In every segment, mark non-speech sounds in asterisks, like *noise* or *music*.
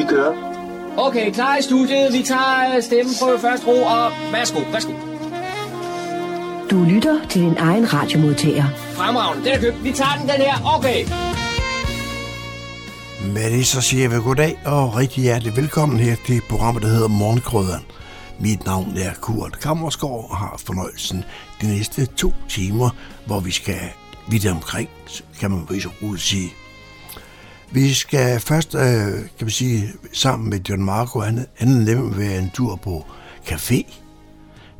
Vi kører. Okay, klar i studiet. Vi tager øh, stemmen på først ro, og værsgo, værsgo. Du lytter til din egen radiomodtager. Fremragende, den er købt. Vi tager den, den her. Okay. Med det så siger jeg goddag og rigtig hjertelig velkommen her til programmet, der hedder Morgenkrøderen. Mit navn er Kurt Kammersgaard og har fornøjelsen de næste to timer, hvor vi skal vidt omkring, kan man vise roligt sige. Vi skal først, øh, kan man sige, sammen med John Marco, han, han nemlig være en tur på café.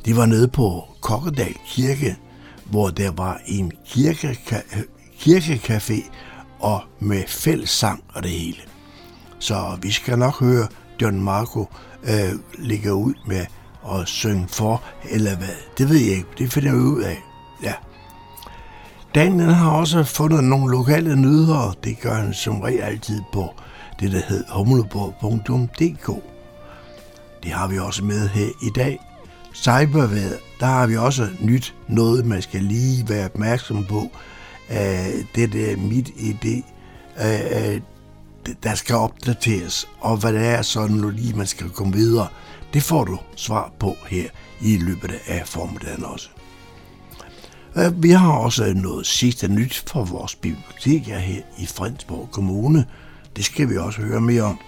Det var nede på Kokkedal Kirke, hvor der var en kirke, kirkecafé og med fællessang og det hele. Så vi skal nok høre John Marco øh, ligge ud med at synge for, eller hvad. Det ved jeg ikke. Det finder vi ud af. Ja. Daniel har også fundet nogle lokale nyheder. Det gør han som regel altid på det, der hedder humleborg.dk. Det har vi også med her i dag. Cyberværet, der har vi også nyt noget, man skal lige være opmærksom på. Uh, det der mit idé, uh, uh, der skal opdateres, og hvad det er sådan lige, man skal komme videre. Det får du svar på her i løbet af formiddagen også. Øh, vi har også noget sidste nyt for vores bibliotek her i Fredensborg Kommune. Det skal vi også høre mere om.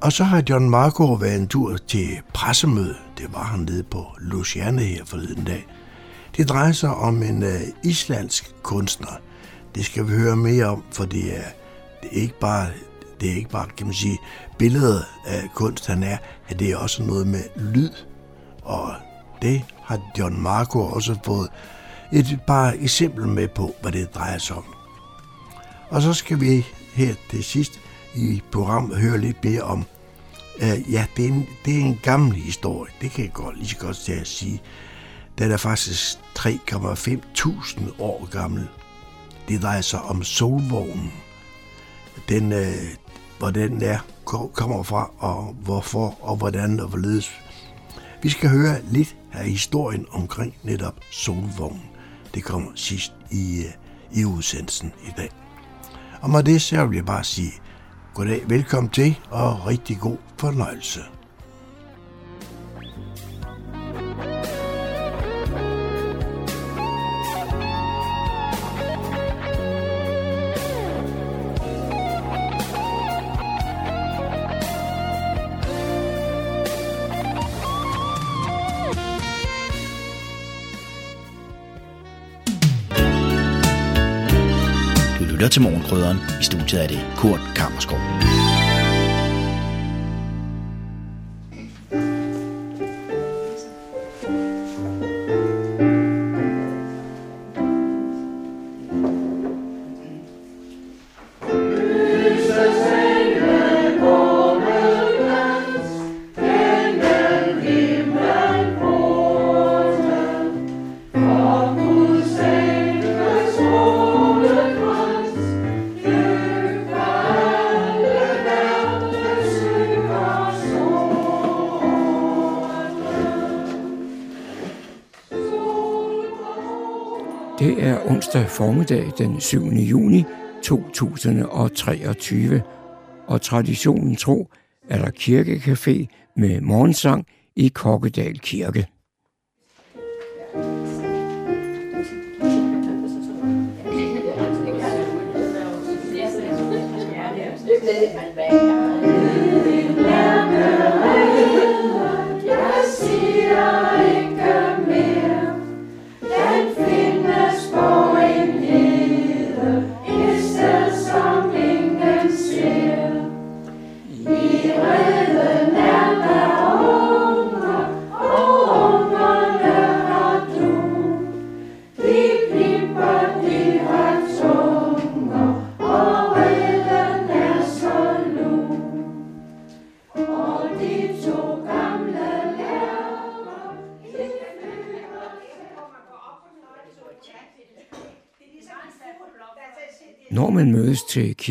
Og så har John Marco været en tur til pressemøde. Det var han nede på Luciane her forleden dag. Det drejer sig om en øh, islandsk kunstner. Det skal vi høre mere om, for det er, det er ikke bare det er ikke bare, kan man sige, billedet af kunst, han er, at det er også noget med lyd. Og det har John Marco også fået et par eksempler med på, hvad det drejer sig om. Og så skal vi her til sidst i programmet høre lidt mere om, øh, ja, det er, en, det er en gammel historie, det kan jeg godt lige så godt til at sige. Den er faktisk 3,5.000 år gammel. Det drejer sig om solvognen. Den, øh, hvor den er, kommer fra, og hvorfor, og hvordan og hvorledes. Vi skal høre lidt af historien omkring netop solvognen. Det kommer sidst i, øh, i udsendelsen i dag. Og med det så vil jeg bare sige goddag, velkommen til, og rigtig god fornøjelse. Lytter til Morgenkrydderen. I studiet er det Kurt Kammerskov. Onsdag formiddag den 7. juni 2023, og traditionen tro er der kirkecafé med morgensang i Kokkedal Kirke.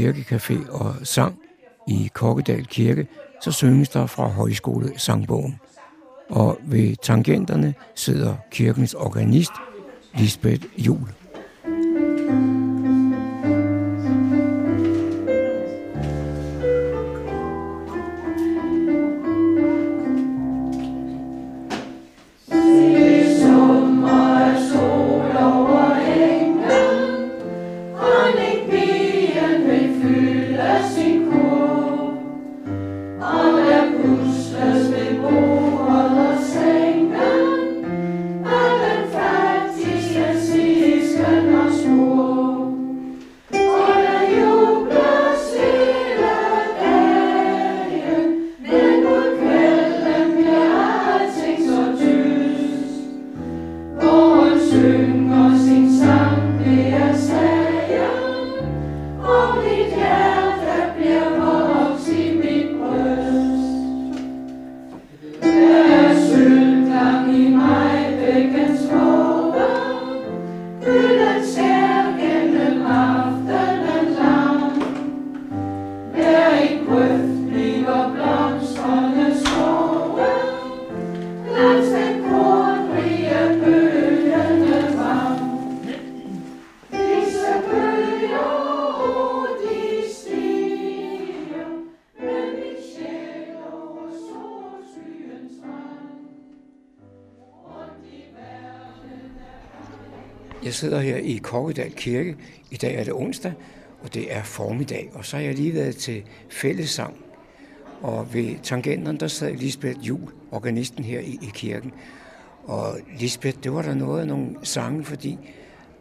Kirkecafé og sang i Kokkedal Kirke, så synges der fra højskole sangbogen. Og ved tangenterne sidder kirkens organist, Lisbeth Jul. Kokkedal Kirke. I dag er det onsdag, og det er formiddag. Og så har jeg lige været til fællessang. Og ved tangenterne, der sad Lisbeth Jul, organisten her i, i kirken. Og Lisbeth, det var der noget af nogle sange, fordi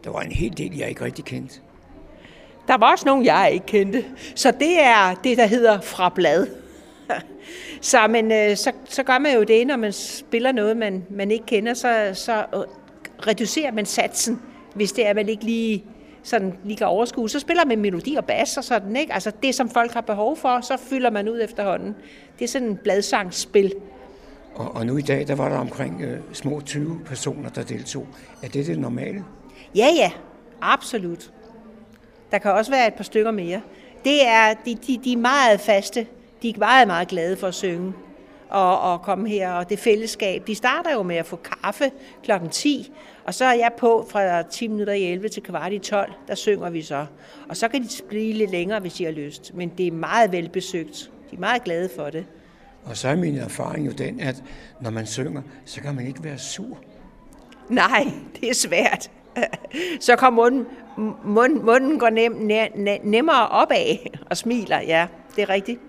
der var en hel del, jeg ikke rigtig kendte. Der var også nogle, jeg ikke kendte. Så det er det, der hedder fra blad. *laughs* så, men, øh, så, så gør man jo det, når man spiller noget, man, man ikke kender, så, så øh, reducerer man satsen, hvis det er, man ikke lige, sådan, lige kan overskue. Så spiller man melodi og bas og sådan, ikke? Altså det, som folk har behov for, så fylder man ud efterhånden. Det er sådan en bladsangsspil. Og, og nu i dag, der var der omkring øh, små 20 personer, der deltog. Er det det normale? Ja, ja. Absolut. Der kan også være et par stykker mere. Det er, de, de, de er meget faste. De er meget, meget glade for at synge og, og komme her, og det fællesskab. De starter jo med at få kaffe klokken 10, og så er jeg på fra 10 minutter i 11 til kvart i 12, der synger vi så. Og så kan de blive lidt længere, hvis de har lyst, men det er meget velbesøgt. De er meget glade for det. Og så er min erfaring jo den, at når man synger, så kan man ikke være sur. Nej, det er svært. så kommer munden, munden, munden går nem, nem, nemmere opad og smiler, ja, det er rigtigt.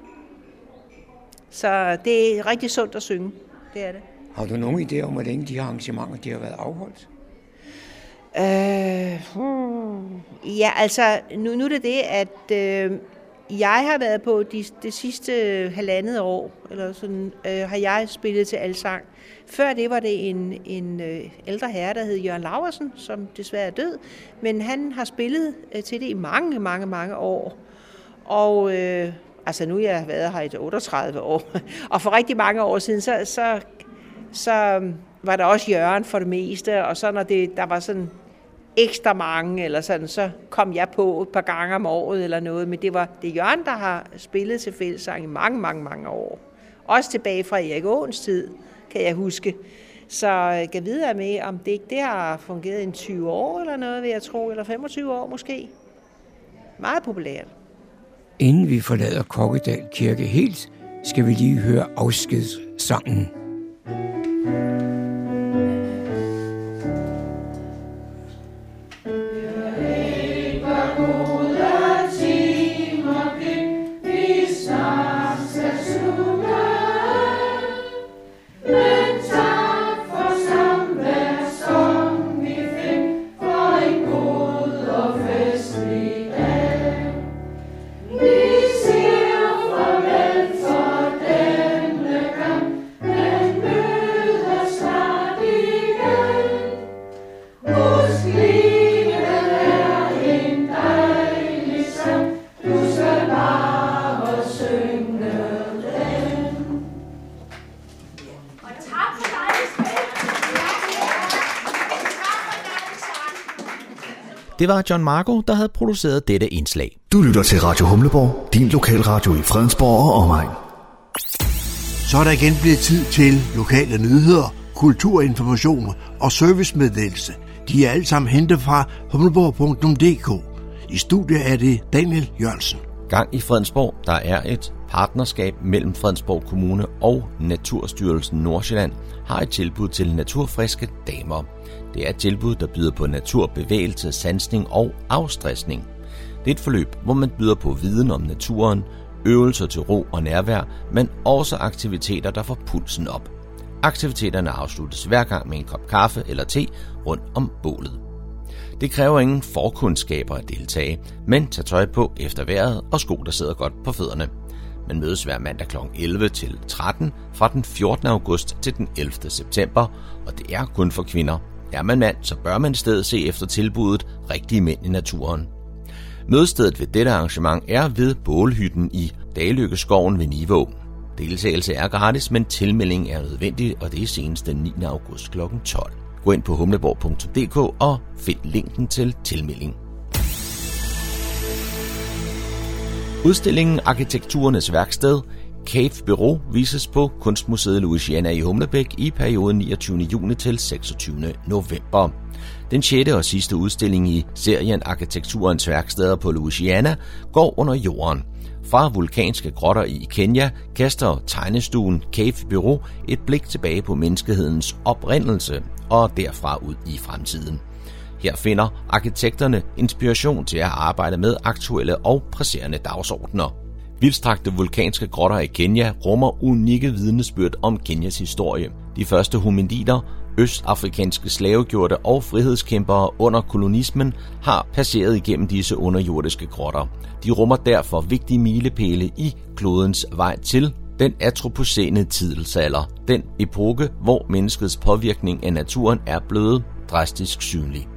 Så det er rigtig sundt at synge, det er det. Har du nogen idé om, hvor længe de her arrangementer de har været afholdt? Øh, hmm. Ja, altså, nu, nu er det det, at øh, jeg har været på de, det sidste halvandet år, eller sådan, øh, har jeg spillet til alsang. Før det var det en, en øh, ældre herre, der hed Jørgen Laversen, som desværre er død, men han har spillet øh, til det i mange, mange, mange år. Og øh, altså nu jeg har været her i 38 år, *laughs* og for rigtig mange år siden, så, så, så øhm, var der også Jørgen for det meste, og så når det, der var sådan ekstra mange, eller sådan, så kom jeg på et par gange om året eller noget, men det var det Jørgen, der har spillet til fællesang i mange, mange, mange år. Også tilbage fra Erik Åens tid, kan jeg huske. Så øh, jeg kan videre med, om det ikke det har fungeret i 20 år eller noget, vil jeg tro, eller 25 år måske. Meget populært. Inden vi forlader Kokkedal Kirke helt, skal vi lige høre afskedssangen. Det var John Marco, der havde produceret dette indslag. Du lytter til Radio Humleborg, din lokalradio i Fredensborg og omegn. Så er der igen blevet tid til lokale nyheder, kulturinformationer og servicemeddelelse. De er alle sammen hentet fra humleborg.dk. I studiet er det Daniel Jørgensen. Gang i Fredensborg, der er et partnerskab mellem Fredensborg Kommune og Naturstyrelsen Nordsjælland, har et tilbud til naturfriske damer. Det er et tilbud, der byder på naturbevægelse, sansning og afstressning. Det er et forløb, hvor man byder på viden om naturen, øvelser til ro og nærvær, men også aktiviteter, der får pulsen op. Aktiviteterne afsluttes hver gang med en kop kaffe eller te rundt om bålet. Det kræver ingen forkundskaber at deltage, men tag tøj på efter vejret og sko, der sidder godt på fødderne. Man mødes hver mandag kl. 11 til 13 fra den 14. august til den 11. september, og det er kun for kvinder. Er man mand, så bør man i stedet se efter tilbuddet Rigtige Mænd i Naturen. Mødestedet ved dette arrangement er ved Bålhytten i Dalykkeskoven ved Nivå. Deltagelse er gratis, men tilmelding er nødvendig, og det er senest den 9. august kl. 12. Gå ind på humleborg.dk og find linken til tilmelding. Udstillingen Arkitekturernes Værksted Cave Bureau vises på Kunstmuseet Louisiana i Humlebæk i perioden 29. juni til 26. november. Den sjette og sidste udstilling i serien Arkitekturens værksteder på Louisiana går under jorden. Fra vulkanske grotter i Kenya kaster tegnestuen Cave Bureau et blik tilbage på menneskehedens oprindelse og derfra ud i fremtiden. Her finder arkitekterne inspiration til at arbejde med aktuelle og presserende dagsordner. Vildstrakte vulkanske grotter i Kenya rummer unikke vidnesbyrd om Kenyas historie. De første hominider, østafrikanske slavegjorte og frihedskæmpere under kolonismen har passeret igennem disse underjordiske grotter. De rummer derfor vigtige milepæle i klodens vej til den atropocene tidsalder, den epoke, hvor menneskets påvirkning af naturen er blevet drastisk synlig.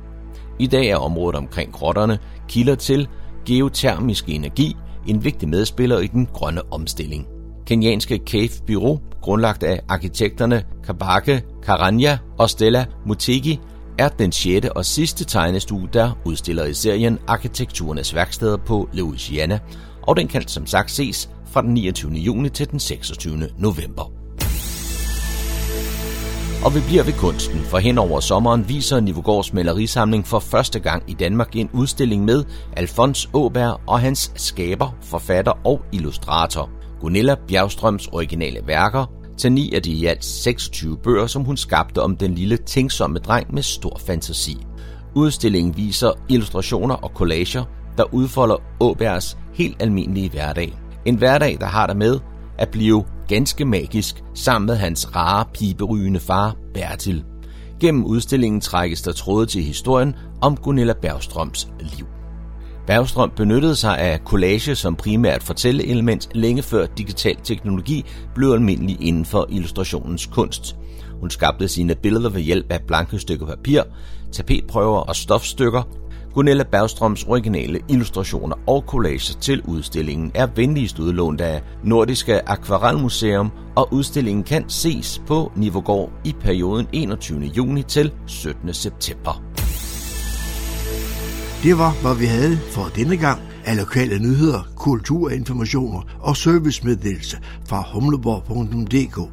I dag er området omkring grotterne kilder til geotermisk energi, en vigtig medspiller i den grønne omstilling. Kenyanske Cave Bureau, grundlagt af arkitekterne Kabake Karanja og Stella Mutegi, er den sjette og sidste tegnestue, der udstiller i serien Arkitekturernes værksteder på Louisiana, og den kan som sagt ses fra den 29. juni til den 26. november. Og vi bliver ved kunsten, for hen over sommeren viser Nivogårds malerisamling for første gang i Danmark en udstilling med Alfons Åberg og hans skaber, forfatter og illustrator. Gunilla Bjergstrøms originale værker til ni af de i alt 26 bøger, som hun skabte om den lille tænksomme dreng med stor fantasi. Udstillingen viser illustrationer og collager, der udfolder Åbergs helt almindelige hverdag. En hverdag, der har der med at blive ganske magisk sammen med hans rare, piberygende far, Bertil. Gennem udstillingen trækkes der tråde til historien om Gunilla Bergstrøms liv. Bergstrøm benyttede sig af collage som primært fortælleelement længe før digital teknologi blev almindelig inden for illustrationens kunst. Hun skabte sine billeder ved hjælp af blanke stykker papir, tapetprøver og stofstykker, Gunilla Bergstrøms originale illustrationer og collager til udstillingen er venligst udlånt af Nordiske Akvarelmuseum, og udstillingen kan ses på Nivogård i perioden 21. juni til 17. september. Det var, hvad vi havde for denne gang af lokale nyheder, kulturinformationer og servicemeddelelse fra humleborg.dk.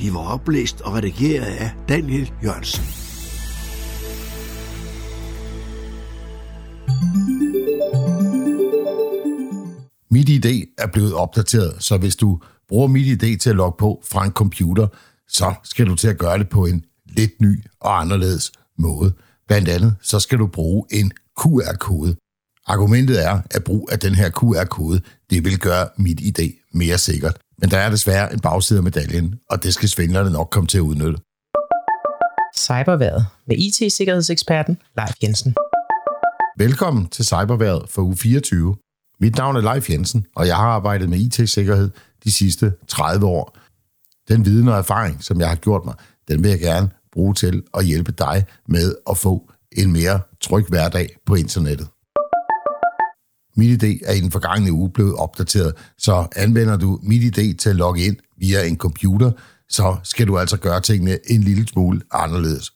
De var oplæst og redigeret af Daniel Jørgensen. MitID er blevet opdateret, så hvis du bruger MitID til at logge på fra en computer, så skal du til at gøre det på en lidt ny og anderledes måde. Blandt andet så skal du bruge en QR-kode. Argumentet er, at brug af den her QR-kode, det vil gøre mit ID mere sikkert. Men der er desværre en bagside af medaljen, og det skal svindlerne nok komme til at udnytte. Cyberværet med IT-sikkerhedseksperten Leif Jensen. Velkommen til Cyberværet for uge 24. Mit navn er Leif Jensen, og jeg har arbejdet med IT-sikkerhed de sidste 30 år. Den viden og erfaring, som jeg har gjort mig, den vil jeg gerne bruge til at hjælpe dig med at få en mere tryg hverdag på internettet. MitID er i den forgangne uge blevet opdateret, så anvender du MitID til at logge ind via en computer, så skal du altså gøre tingene en lille smule anderledes.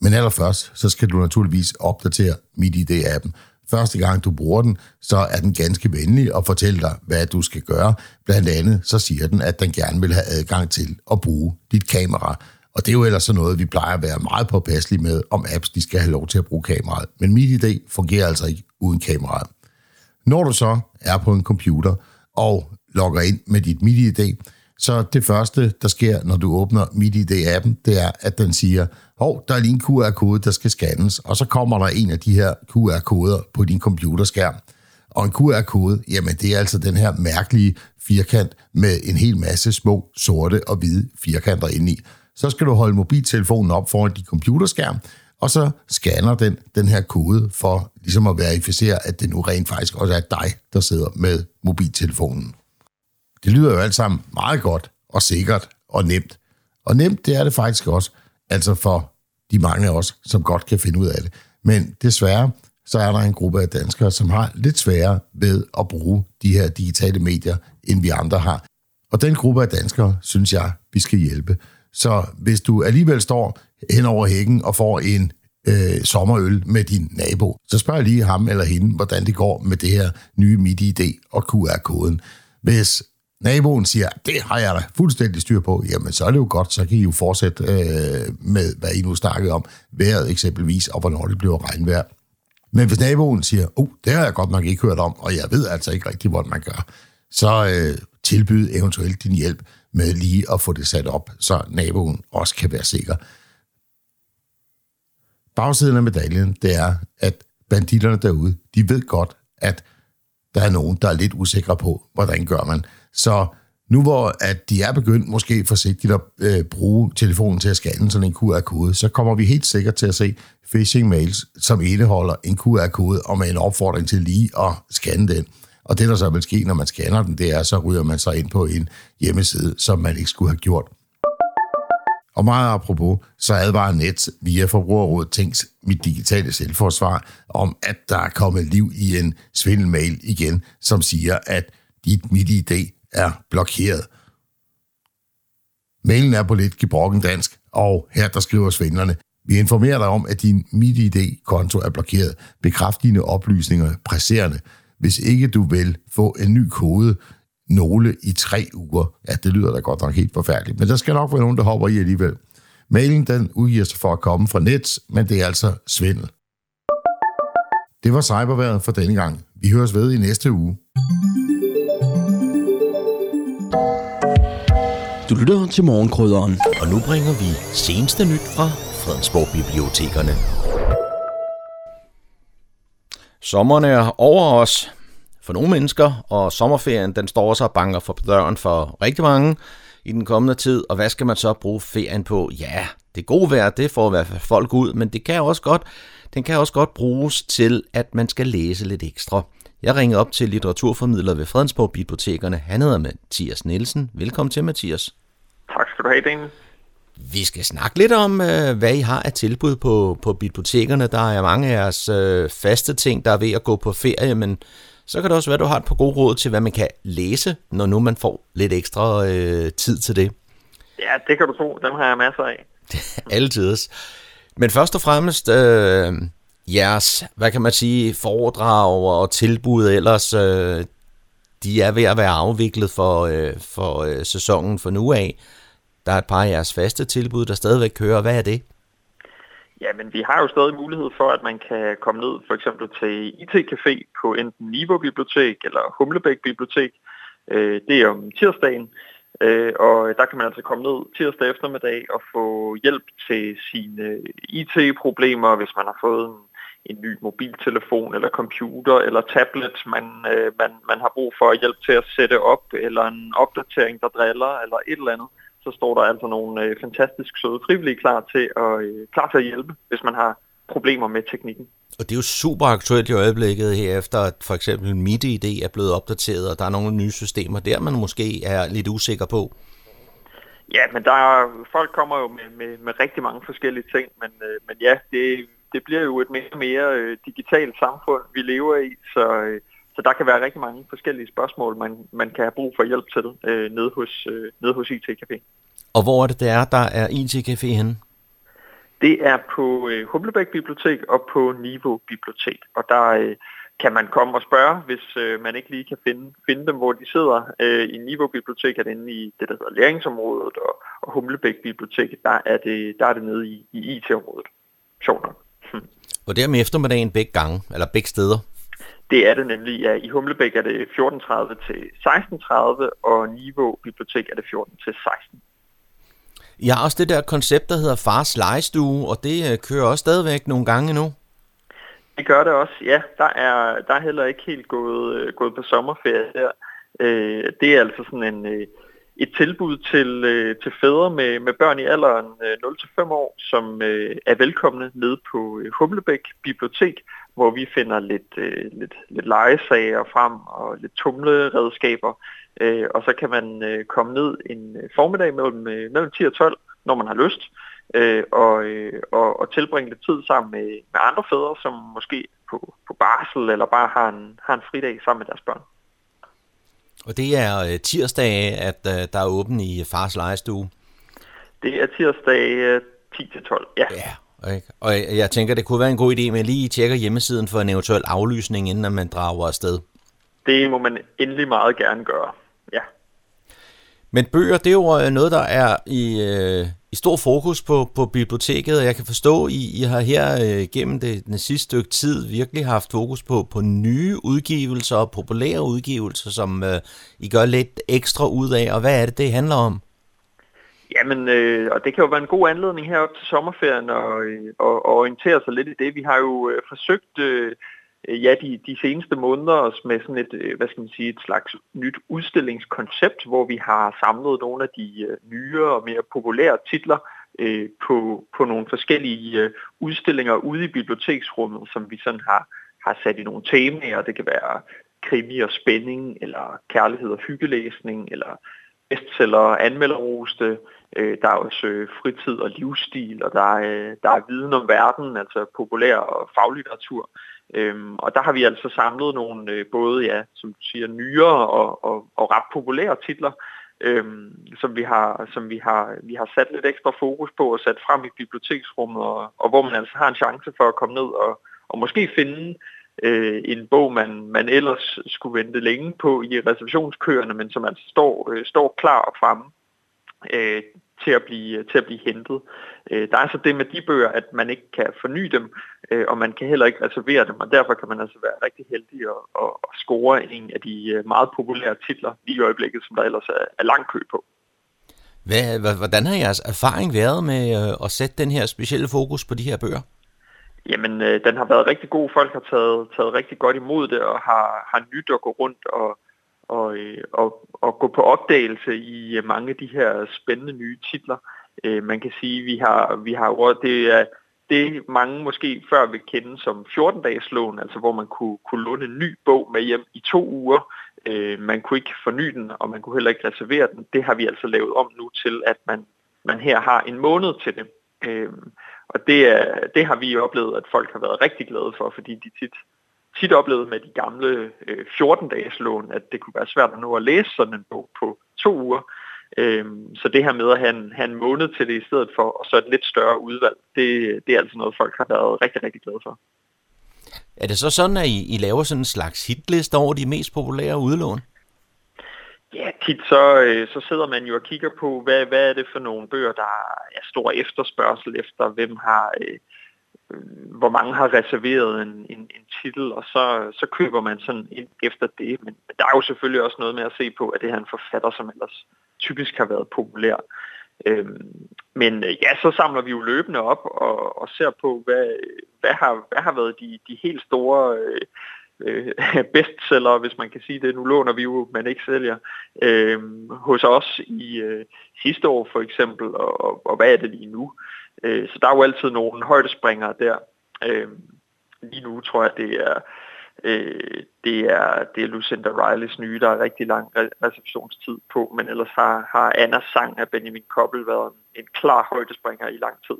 Men allerførst, så skal du naturligvis opdatere MitID-appen. Første gang du bruger den, så er den ganske venlig og fortæller dig, hvad du skal gøre. Blandt andet så siger den, at den gerne vil have adgang til at bruge dit kamera. Og det er jo ellers sådan noget, vi plejer at være meget påpasselige med, om apps de skal have lov til at bruge kameraet. Men MitID fungerer altså ikke uden kameraet. Når du så er på en computer og logger ind med dit MitID, så det første, der sker, når du åbner MidiD-appen, det er, at den siger, hov, der er lige en QR-kode, der skal scannes, og så kommer der en af de her QR-koder på din computerskærm. Og en QR-kode, jamen det er altså den her mærkelige firkant med en hel masse små sorte og hvide firkanter inde i. Så skal du holde mobiltelefonen op foran din computerskærm, og så scanner den den her kode for ligesom at verificere, at det nu rent faktisk også er dig, der sidder med mobiltelefonen. Det lyder jo alt sammen meget godt og sikkert og nemt. Og nemt, det er det faktisk også, altså for de mange af os, som godt kan finde ud af det. Men desværre, så er der en gruppe af danskere, som har lidt sværere ved at bruge de her digitale medier, end vi andre har. Og den gruppe af danskere, synes jeg, vi skal hjælpe. Så hvis du alligevel står hen over hækken og får en øh, sommerøl med din nabo, så spørg lige ham eller hende, hvordan det går med det her nye MIDI-ID og QR-koden. Hvis naboen siger, det har jeg da fuldstændig styr på, jamen så er det jo godt, så kan I jo fortsætte øh, med, hvad I nu snakkede om, vejret eksempelvis, og hvornår det bliver regnvejr. Men hvis naboen siger, oh, det har jeg godt nok ikke hørt om, og jeg ved altså ikke rigtig, hvordan man gør, så øh, tilbyd eventuelt din hjælp med lige at få det sat op, så naboen også kan være sikker. bagsiden af medaljen, det er, at banditterne derude, de ved godt, at der er nogen, der er lidt usikre på, hvordan gør man. Så nu hvor at de er begyndt måske forsigtigt at øh, bruge telefonen til at scanne sådan en QR-kode, så kommer vi helt sikkert til at se phishing-mails, som indeholder en QR-kode og med en opfordring til lige at scanne den. Og det, der så vil ske, når man scanner den, det er, så ryger man sig ind på en hjemmeside, som man ikke skulle have gjort. Og meget apropos, så advarer Net via Forbrugerrådet Tænks mit digitale selvforsvar om, at der er kommet liv i en svindelmail igen, som siger, at dit mit ID er blokeret. Mailen er på lidt gebrokken dansk, og her der skriver svindlerne, vi informerer dig om, at din MitID-konto er blokeret. Bekræft dine oplysninger presserende. Hvis ikke du vil få en ny kode, nogle i tre uger. Ja, det lyder da godt nok helt forfærdeligt, men der skal nok være nogen, der hopper i alligevel. Mailen den udgiver sig for at komme fra net, men det er altså svindel. Det var cyberværet for denne gang. Vi høres ved i næste uge. Du lytter til morgenkrydderen. Og nu bringer vi seneste nyt fra Fredensborg Bibliotekerne. Sommeren er over os for nogle mennesker, og sommerferien den står så og banker for døren for rigtig mange i den kommende tid. Og hvad skal man så bruge ferien på? Ja, det gode vejr, det får i hvert fald folk ud, men det kan også godt, den kan også godt bruges til, at man skal læse lidt ekstra. Jeg ringede op til litteraturformidler ved Fredensborg Bibliotekerne. Han hedder Mathias Nielsen. Velkommen til, Mathias. Tak skal du have, Daniel. Vi skal snakke lidt om, øh, hvad I har af tilbud på, på bibliotekerne. Der er mange af jeres øh, faste ting, der er ved at gå på ferie, men så kan det også være, at du har et par gode råd til, hvad man kan læse, når nu man får lidt ekstra øh, tid til det. Ja, det kan du tro. Dem har jeg masser af. *laughs* Altid. Men først og fremmest, øh, jeres, hvad kan man sige, foredrag og tilbud ellers, øh, de er ved at være afviklet for, øh, for øh, sæsonen for nu af. Der er et par af jeres faste tilbud, der stadigvæk kører. Hvad er det? Ja, men vi har jo stadig mulighed for, at man kan komme ned for eksempel til IT-café på enten Niveau Bibliotek eller Humlebæk Bibliotek. Øh, det er om tirsdagen, øh, og der kan man altså komme ned tirsdag eftermiddag og få hjælp til sine IT-problemer, hvis man har fået en, en ny mobiltelefon eller computer eller tablet, man, øh, man, man har brug for hjælp til at sætte op, eller en opdatering, der driller, eller et eller andet så står der altså nogle øh, fantastisk søde frivillige klar til, at, øh, klar til at hjælpe, hvis man har problemer med teknikken. Og det er jo super aktuelt i øjeblikket her, efter at for eksempel MIDI-ID er blevet opdateret, og der er nogle nye systemer der, man måske er lidt usikker på. Ja, men der er, folk kommer jo med, med, med rigtig mange forskellige ting, men, øh, men ja, det, det bliver jo et mere og mere øh, digitalt samfund, vi lever i, så, øh, så der kan være rigtig mange forskellige spørgsmål, man, man kan have brug for hjælp til øh, nede hos, øh, nede hos IT Café. Og hvor er det, der er, der er IT Café henne? Det er på øh, Humlebæk Bibliotek og på Niveau Bibliotek. Og der øh, kan man komme og spørge, hvis øh, man ikke lige kan finde, finde dem, hvor de sidder. Øh, I Niveau Bibliotek er det inde i det, der hedder læringsområdet, og, og Humlebæk Bibliotek, der er det, der er det nede i, i IT-området. Sjovt nok. Og det er om eftermiddagen begge gange, eller begge steder? Det er det nemlig. Ja, I Humlebæk er det 14.30 til 16.30, og Niveau Bibliotek er det 14 til 16. Jeg har også det der koncept, der hedder Fars Legestue, og det øh, kører også stadigvæk nogle gange nu. Det gør det også, ja. Der er, der er heller ikke helt gået, øh, gået på sommerferie der. Øh, det er altså sådan en, et tilbud til, øh, til fædre med, med børn i alderen øh, 0-5 år, som øh, er velkomne nede på Humlebæk Bibliotek, hvor vi finder lidt, øh, lidt, lidt legesager frem og lidt tumleredskaber. Øh, og så kan man øh, komme ned en formiddag mellem, øh, mellem 10 og 12, når man har lyst, øh, og, øh, og, og tilbringe lidt tid sammen med, med andre fædre, som måske på, på barsel eller bare har en, har en fridag sammen med deres børn. Og det er øh, tirsdag, at øh, der er åben i fars legestue? Det er tirsdag øh, 10-12, ja. ja. Ikke? Og jeg tænker, det kunne være en god idé, med lige tjekker hjemmesiden for en eventuel aflysning, inden man drager afsted. Det må man endelig meget gerne gøre, ja. Men bøger, det er jo øh, noget, der er i, øh, i stor fokus på, på biblioteket, og jeg kan forstå, at I, I har her øh, gennem det, den sidste stykke tid virkelig haft fokus på, på nye udgivelser og populære udgivelser, som øh, I gør lidt ekstra ud af, og hvad er det, det handler om? Jamen, øh, og det kan jo være en god anledning herop til sommerferien og, øh, og, og orientere sig lidt i det. Vi har jo øh, forsøgt øh, Øh, ja, de, de seneste måneder os med sådan et, øh, hvad skal man sige, et slags nyt udstillingskoncept, hvor vi har samlet nogle af de øh, nyere og mere populære titler øh, på, på nogle forskellige udstillinger ude i biblioteksrummet, som vi sådan har, har sat i nogle temaer. Det kan være krimi og spænding, eller kærlighed og hyggelæsning, eller bestseller og anmelderoste. Øh, der er også øh, fritid og livsstil, og der er, der er viden om verden, altså populær og faglitteratur. Øhm, og der har vi altså samlet nogle øh, både, ja, som du siger, nyere og, og, og ret populære titler, øhm, som, vi har, som vi har, vi har sat lidt ekstra fokus på og sat frem i biblioteksrummet, og, og hvor man altså har en chance for at komme ned og, og måske finde øh, en bog, man, man ellers skulle vente længe på i reservationskøerne, men som altså står, øh, står klar og fremme øh, til, at blive, til at blive hentet. Øh, der er så det med de bøger, at man ikke kan forny dem, øh, og man kan heller ikke reservere dem, og derfor kan man altså være rigtig heldig og, og, og score en af de øh, meget populære titler i øjeblikket, som der ellers er, er lang kø på. Hvad, hvordan har jeres erfaring været med øh, at sætte den her specielle fokus på de her bøger? Jamen, øh, den har været rigtig god. Folk har taget, taget rigtig godt imod det og har, har nyt at gå rundt og, og, øh, og, og gå på opdagelse i øh, mange af de her spændende nye titler. Øh, man kan sige, vi har, vi har det er det mange måske før vil kende som 14-dages lån, altså hvor man kunne, kunne låne en ny bog med hjem i to uger. Man kunne ikke forny den, og man kunne heller ikke reservere den. Det har vi altså lavet om nu til, at man, man her har en måned til det. Og det, er, det har vi oplevet, at folk har været rigtig glade for, fordi de tit, tit oplevede med de gamle øh, 14-dages lån, at det kunne være svært at nå at læse sådan en bog på to uger. Øhm, så det her med at have en, have en måned til det i stedet for, og så et lidt større udvalg, det, det er altså noget, folk har været rigtig, rigtig glade for. Er det så sådan, at I, I laver sådan en slags hitliste over de mest populære udlån? Ja, tit så, øh, så sidder man jo og kigger på, hvad, hvad er det for nogle bøger, der er stor efterspørgsel efter, hvem har, øh, Øh, hvor mange har reserveret en, en, en titel, og så, så køber man sådan ind efter det. Men der er jo selvfølgelig også noget med at se på, at det her er en forfatter, som ellers typisk har været populær. Øhm, men øh, ja, så samler vi jo løbende op og, og ser på, hvad, hvad, har, hvad har været de, de helt store øh, øh *laughs* bestseller, hvis man kan sige det. Nu låner vi jo, men ikke sælger. Øh, hos os i øh, sidste år for eksempel, og, og, og hvad er det lige nu? Øh, så der er jo altid nogle højdespringere der. Øh, lige nu tror jeg, det er øh, det er, det er Lucinda Rileys nye, der er rigtig lang receptionstid på, men ellers har, har Anna sang af Benjamin Koppel været en, en klar højdespringer i lang tid.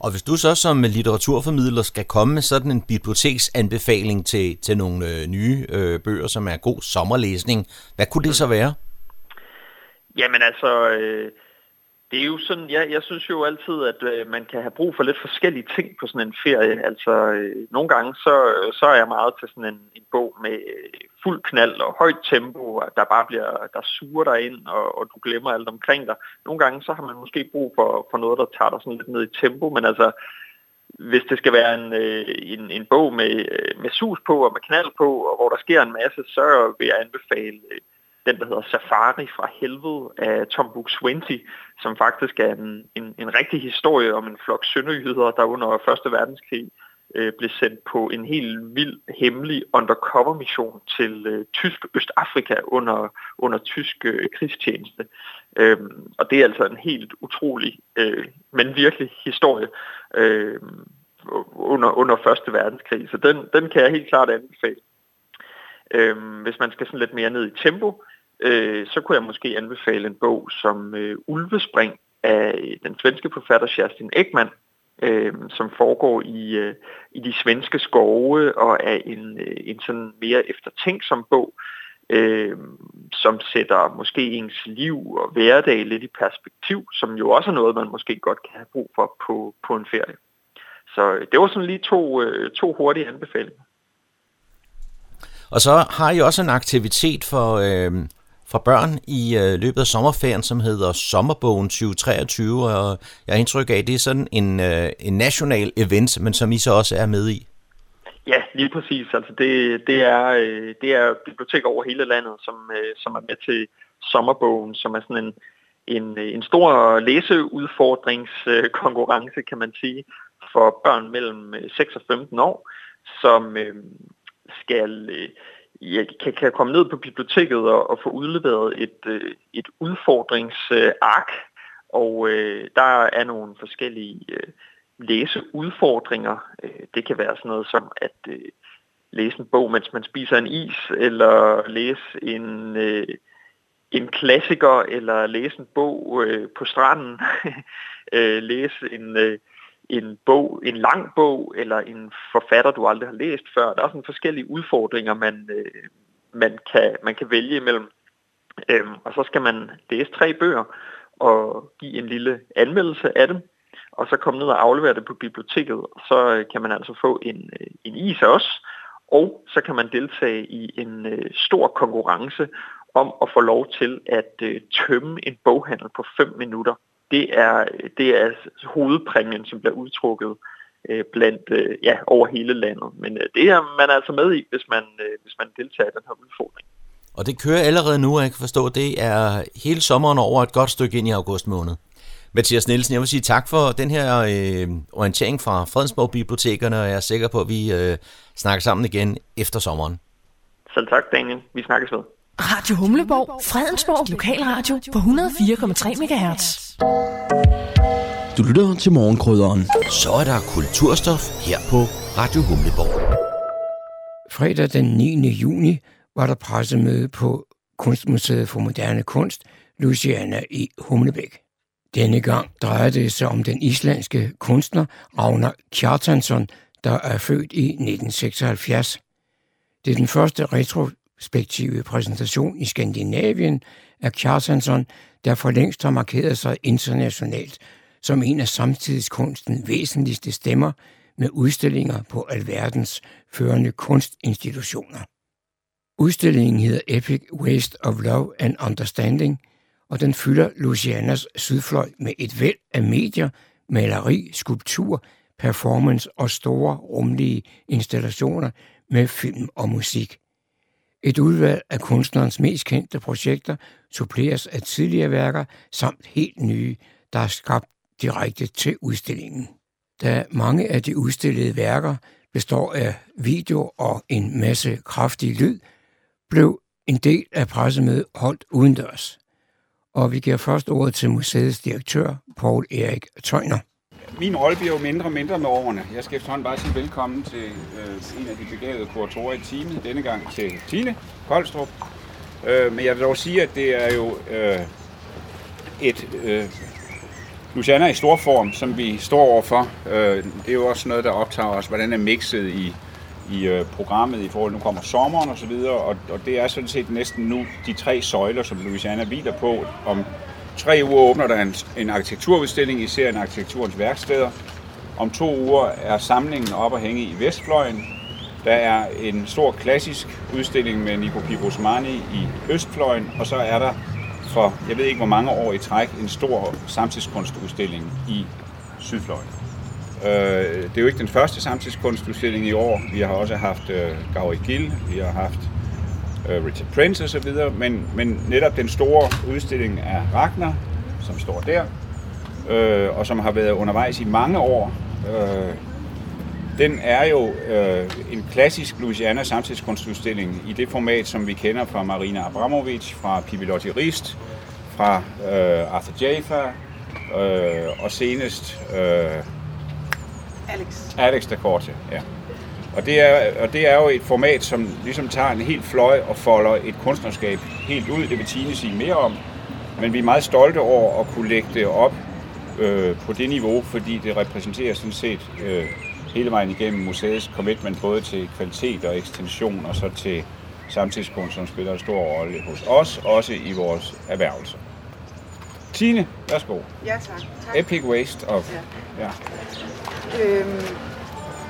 Og hvis du så som litteraturformidler skal komme med sådan en biblioteksanbefaling til, til nogle øh, nye øh, bøger, som er god sommerlæsning, hvad kunne det så være? Jamen altså, øh, det er jo sådan, ja, jeg synes jo altid, at øh, man kan have brug for lidt forskellige ting på sådan en ferie. Altså, øh, nogle gange, så, øh, så er jeg meget til sådan en, en bog med øh, fuld knald og højt tempo, og der bare bliver, der suger dig ind, og, og du glemmer alt omkring dig. Nogle gange, så har man måske brug for, for noget, der tager dig sådan lidt ned i tempo, men altså, hvis det skal være en, øh, en, en bog med, øh, med sus på og med knald på, og hvor der sker en masse, så vil jeg anbefale øh, den, der hedder Safari fra helvede af Tom Buk-Swienty, som faktisk er en, en, en rigtig historie om en flok sønderjyder, der under 1. verdenskrig øh, blev sendt på en helt vild, hemmelig undercover-mission til øh, tysk Østafrika under, under tysk øh, krigstjeneste. Øhm, og det er altså en helt utrolig, øh, men virkelig historie øh, under, under 1. verdenskrig. Så den, den kan jeg helt klart anbefale. Øhm, hvis man skal sådan lidt mere ned i tempo, øh, så kunne jeg måske anbefale en bog som øh, Ulvespring af øh, den svenske forfatter Kerstin Ekman, øh, som foregår i, øh, i de svenske skove og er en, øh, en sådan mere eftertænksom bog, øh, som sætter måske ens liv og hverdag lidt i perspektiv, som jo også er noget, man måske godt kan have brug for på, på en ferie. Så øh, det var sådan lige to, øh, to hurtige anbefalinger. Og så har I også en aktivitet for, øh, for børn i øh, løbet af sommerferien, som hedder Sommerbogen 2023, og jeg har indtryk af, at det er sådan en, øh, en national event, men som I så også er med i. Ja, lige præcis. Altså det, det, er, øh, det er biblioteker over hele landet, som, øh, som er med til Sommerbogen, som er sådan en, en, en stor læseudfordringskonkurrence, kan man sige, for børn mellem øh, 6 og 15 år, som øh, skal øh, jeg kan, kan komme ned på biblioteket og, og få udleveret et, øh, et udfordringsark, og øh, der er nogle forskellige øh, læseudfordringer. Øh, det kan være sådan noget som at øh, læse en bog, mens man spiser en is, eller læse en, øh, en klassiker, eller læse en bog øh, på stranden, *laughs* øh, læse en, øh, en bog, en lang bog, eller en forfatter, du aldrig har læst før. Der er sådan forskellige udfordringer, man, øh, man, kan, man kan vælge imellem. Øhm, og så skal man læse tre bøger og give en lille anmeldelse af dem, og så komme ned og aflevere det på biblioteket. Så øh, kan man altså få en, øh, en is også, og så kan man deltage i en øh, stor konkurrence om at få lov til at øh, tømme en boghandel på 5 minutter. Det er, det er hovedpræmien, som bliver udtrukket øh, blandt øh, ja, over hele landet. Men øh, det er man altså med i, hvis man, øh, hvis man deltager i den her udfordring. Og det kører allerede nu, jeg kan forstå, det er hele sommeren over et godt stykke ind i august måned. Mathias Nielsen, jeg vil sige tak for den her øh, orientering fra Fredensborg Bibliotekerne, og jeg er sikker på, at vi øh, snakker sammen igen efter sommeren. Selv tak, Daniel. Vi snakkes ved. Radio Humleborg, Fredensborg Lokalradio på 104,3 MHz. Du lytter til morgenkrydderen. Så er der kulturstof her på Radio Humleborg. Fredag den 9. juni var der pressemøde på Kunstmuseet for Moderne Kunst, Luciana i Humlebæk. Denne gang drejer det sig om den islandske kunstner Ragnar Kjartansson, der er født i 1976. Det er den første retrospektive præsentation i Skandinavien af Kjartansson, der for længst har markeret sig internationalt som en af samtidskunsten væsentligste stemmer med udstillinger på alverdens førende kunstinstitutioner. Udstillingen hedder Epic Waste of Love and Understanding, og den fylder Lucianas sydfløj med et væld af medier, maleri, skulptur, performance og store rumlige installationer med film og musik. Et udvalg af kunstnerens mest kendte projekter suppleres af tidligere værker samt helt nye, der er skabt direkte til udstillingen. Da mange af de udstillede værker består af video og en masse kraftig lyd, blev en del af pressemødet holdt udendørs. Og vi giver først ordet til museets direktør, Paul Erik Tøjner. Min rolle bliver jo mindre og mindre med årene. Jeg skal efterhånden bare sige velkommen til øh, en af de begavede kuratorer i teamet, denne gang til Tine Koldstrup. Øh, men jeg vil dog sige, at det er jo øh, et øh, Luciana i stor form, som vi står overfor. Øh, det er jo også noget, der optager os, hvordan er mixet i, i øh, programmet i forhold til, nu kommer sommeren og så videre, og, og det er sådan set næsten nu de tre søjler, som Louisiana hviler på. Om tre uger åbner der en, en arkitekturudstilling i serien Arkitekturens værksteder. Om to uger er samlingen op og hænge i Vestfløjen. Der er en stor klassisk udstilling med Nico Pibosmani i Østfløjen, og så er der for, jeg ved ikke hvor mange år i træk, en stor samtidskunstudstilling i Sydfløjen. Øh, det er jo ikke den første samtidskunstudstilling i år. Vi har også haft øh, Gauri Gill, vi har haft øh, Richard Prince osv., men, men netop den store udstilling af Ragnar, som står der, øh, og som har været undervejs i mange år, øh, den er jo øh, en klassisk Louisiana samtidskunstudstilling i det format, som vi kender fra Marina Abramovic, fra Pippi Lotti Rist, fra øh, Arthur Jaffa, øh, og senest øh, Alex. Alex da Corte, ja. Og det, er, og det er jo et format, som ligesom tager en helt fløj og folder et kunstnerskab helt ud. Det vil Tine sige mere om. Men vi er meget stolte over at kunne lægge det op øh, på det niveau, fordi det repræsenterer sådan set øh, hele vejen igennem museets commitment, både til kvalitet og ekstension, og så til samtidskunst, som spiller en stor rolle hos os, også i vores erhvervelse. Tine, værsgo. Ja, tak. tak. Epic Waste of... Ja. ja. Øhm,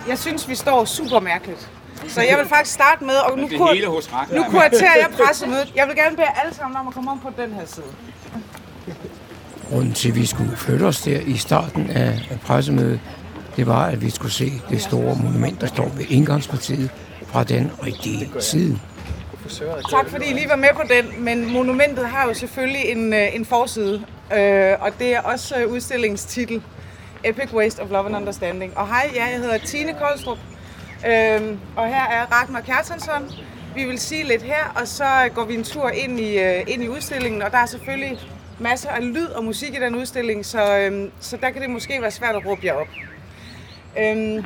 jeg synes, vi står super mærkeligt. Så jeg vil faktisk starte med, og nu, kur- hele hos Ragnar. nu kuraterer jeg pressemødet. Jeg vil gerne bede alle sammen om at komme om på den her side. Grunden til, at vi skulle flytte os der i starten af af pressemødet, det var, at vi skulle se det store monument, der står ved indgangspartiet fra den rigtige side. Tak fordi I lige var med på den, men monumentet har jo selvfølgelig en, øh, en forside. øh, og det er også øh, udstillingstitel Epic Waste of Love and Understanding. Og hej, ja, jeg hedder Tine Koldstrup, øhm, og her er Ragnar Kjartansson. Vi vil sige lidt her, og så går vi en tur ind i, øh, ind i udstillingen, og der er selvfølgelig masser af lyd og musik i den udstilling, så, øhm, så der kan det måske være svært at råbe jer op. Øhm,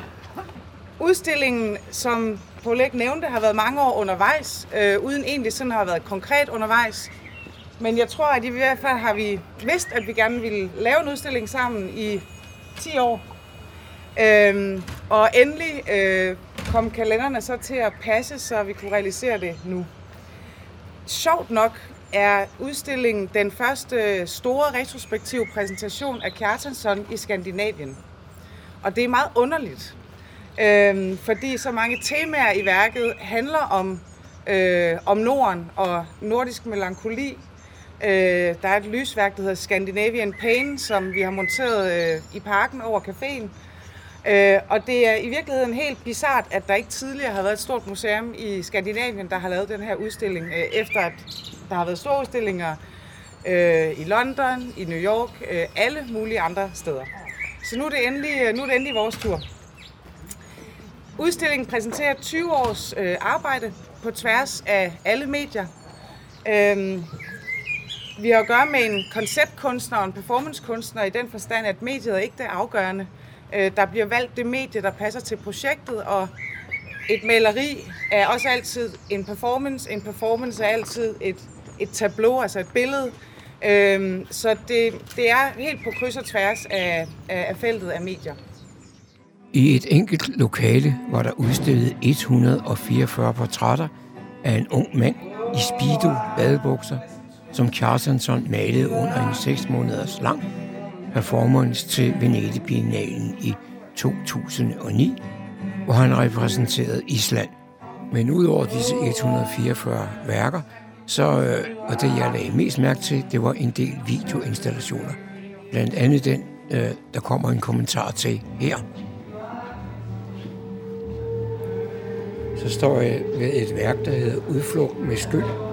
udstillingen, som Paul Ek nævnte, har været mange år undervejs, øh, uden egentlig sådan har været konkret undervejs. Men jeg tror, at i hvert fald har vi vidst, at vi gerne ville lave en udstilling sammen i 10 år. Øhm, og endelig øh, kom kalenderne så til at passe, så vi kunne realisere det nu. Sjovt nok er udstillingen den første store retrospektive præsentation af Kjartansson i Skandinavien. Og det er meget underligt, øh, fordi så mange temaer i værket handler om, øh, om Norden og nordisk melankoli. Øh, der er et lysværk, der hedder Scandinavian Pain, som vi har monteret øh, i parken over caféen. Øh, og det er i virkeligheden helt bizart, at der ikke tidligere har været et stort museum i Skandinavien, der har lavet den her udstilling, øh, efter at der har været store udstillinger øh, i London, i New York, øh, alle mulige andre steder. Så nu er det endelig, øh, nu er det endelig vores tur. Udstillingen præsenterer 20 års øh, arbejde på tværs af alle medier. Øhm, vi har at gøre med en konceptkunstner og en performancekunstner i den forstand, at mediet er ikke det afgørende. Øh, der bliver valgt det medie, der passer til projektet, og et maleri er også altid en performance. En performance er altid et, et tableau, altså et billede. Øhm, så det, det er helt på kryds og tværs af, af, af feltet af medier. I et enkelt lokale var der udstillet 144 portrætter af en ung mand i speedo badebukser, som Kjartansson malede under en 6 måneders lang performance til Venedig Biennalen i 2009, hvor han repræsenterede Island. Men udover disse 144 værker, så øh, og det jeg lagde mest mærke til, det var en del videoinstallationer. Blandt andet den, øh, der kommer en kommentar til her. så står jeg ved et værk, der hedder Udflugt med skyld.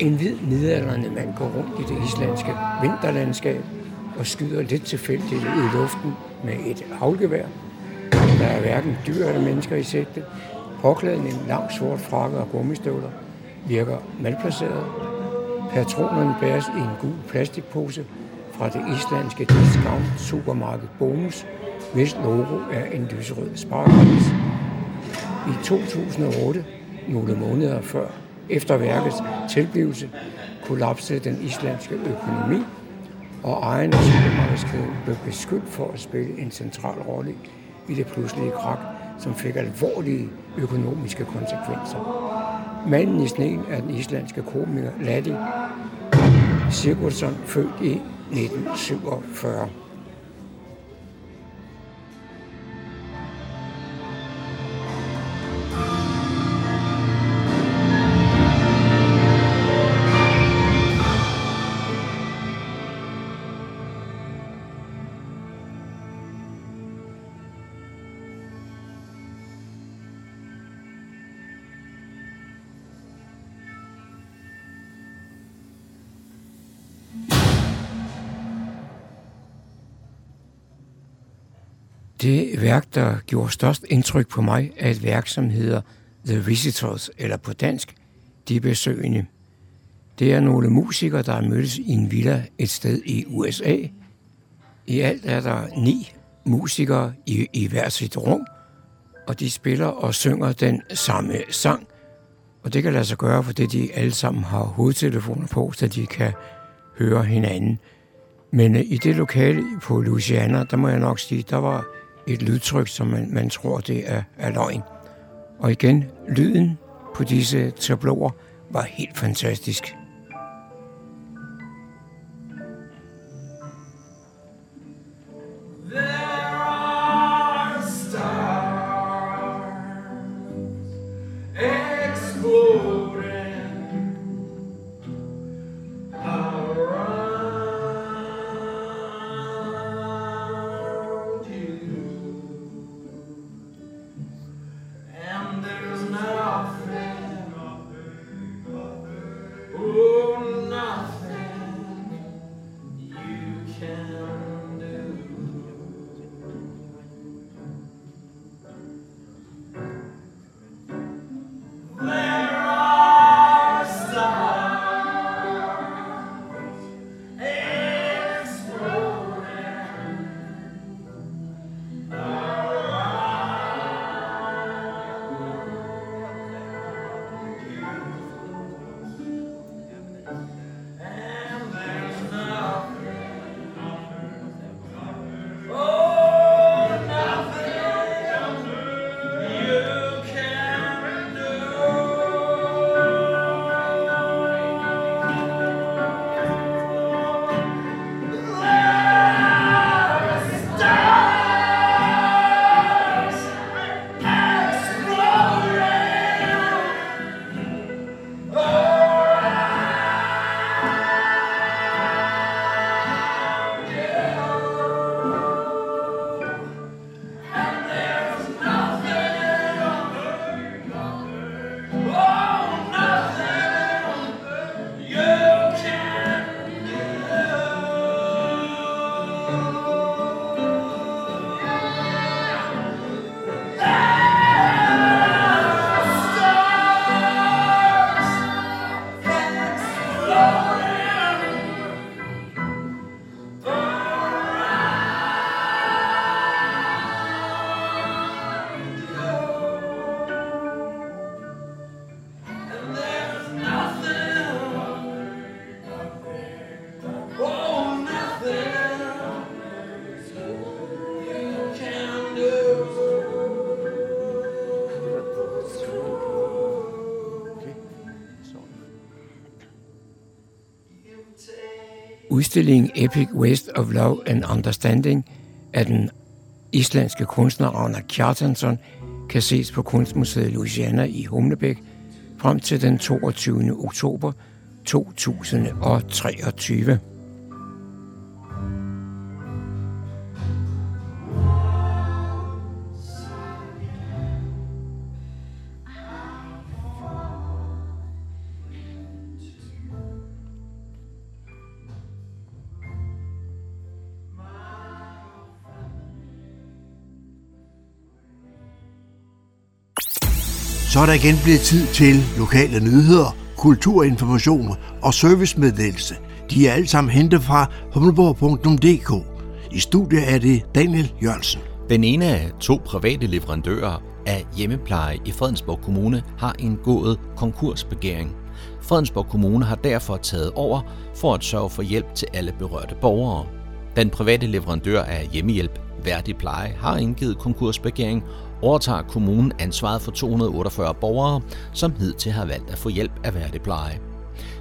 En hvid midalderne mand går rundt i det islandske vinterlandskab og skyder lidt tilfældigt i luften med et havlgevær. Der er hverken dyr eller mennesker i sigte. Påklædningen lang sort frakke og gummistøvler virker malplaceret. Patronerne bæres i en gul plastikpose fra det islandske discount supermarked Bonus, hvis logo er en lyserød sparekris. I 2008, nogle måneder før, efter værkets tilblivelse, kollapsede den islandske økonomi, og ejeren af supermarkedskæden blev beskyldt for at spille en central rolle i det pludselige krak, som fik alvorlige økonomiske konsekvenser. Manden i sneen er den islandske komiker Ladi Sigurdsson, født i 1947. Det værk, der gjorde størst indtryk på mig, er et værk, som hedder The Visitors, eller på dansk, De Besøgende. Det er nogle musikere, der er mødtes i en villa et sted i USA. I alt er der ni musikere i, i hver sit rum, og de spiller og synger den samme sang. Og det kan lade sig gøre, fordi de alle sammen har hovedtelefoner på, så de kan høre hinanden. Men øh, i det lokale på Louisiana, der må jeg nok sige, der var et lydtryk, som man, man tror, det er, er løgn. Og igen, lyden på disse tabloer var helt fantastisk. Udstillingen Epic Waste of Love and Understanding af den islandske kunstner Ragnar Kjartansson kan ses på Kunstmuseet Louisiana i Humlebæk frem til den 22. oktober 2023. er der igen blevet tid til lokale nyheder, kulturinformationer og servicemeddelelse. De er alle sammen hentet fra humleborg.dk. I studiet er det Daniel Jørgensen. Den ene af to private leverandører af hjemmepleje i Fredensborg Kommune har indgået konkursbegæring. Fredensborg Kommune har derfor taget over for at sørge for hjælp til alle berørte borgere. Den private leverandør af hjemmehjælp Værdig Pleje har indgivet konkursbegæring overtager kommunen ansvaret for 248 borgere, som hidtil har valgt at få hjælp af værdepleje.